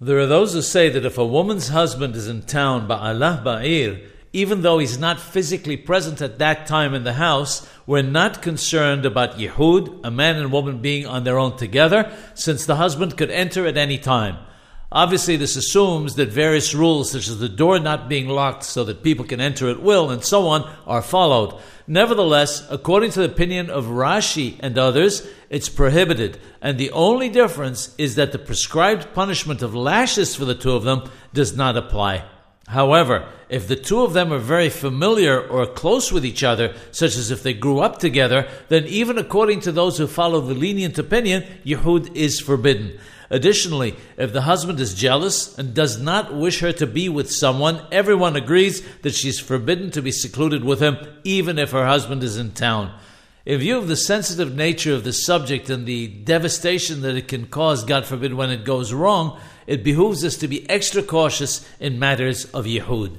There are those who say that if a woman's husband is in town, ba'alah ba'ir, even though he's not physically present at that time in the house, we're not concerned about Yihud, a man and woman being on their own together, since the husband could enter at any time. Obviously, this assumes that various rules, such as the door not being locked so that people can enter at will and so on, are followed. Nevertheless, according to the opinion of Rashi and others, it's prohibited, and the only difference is that the prescribed punishment of lashes for the two of them does not apply. However, if the two of them are very familiar or close with each other, such as if they grew up together, then even according to those who follow the lenient opinion, Yihud is forbidden. Additionally, if the husband is jealous and does not wish her to be with someone, everyone agrees that she is forbidden to be secluded with him, even if her husband is in town. In view of the sensitive nature of the subject and the devastation that it can cause, God forbid, when it goes wrong, it behooves us to be extra cautious in matters of Yihud.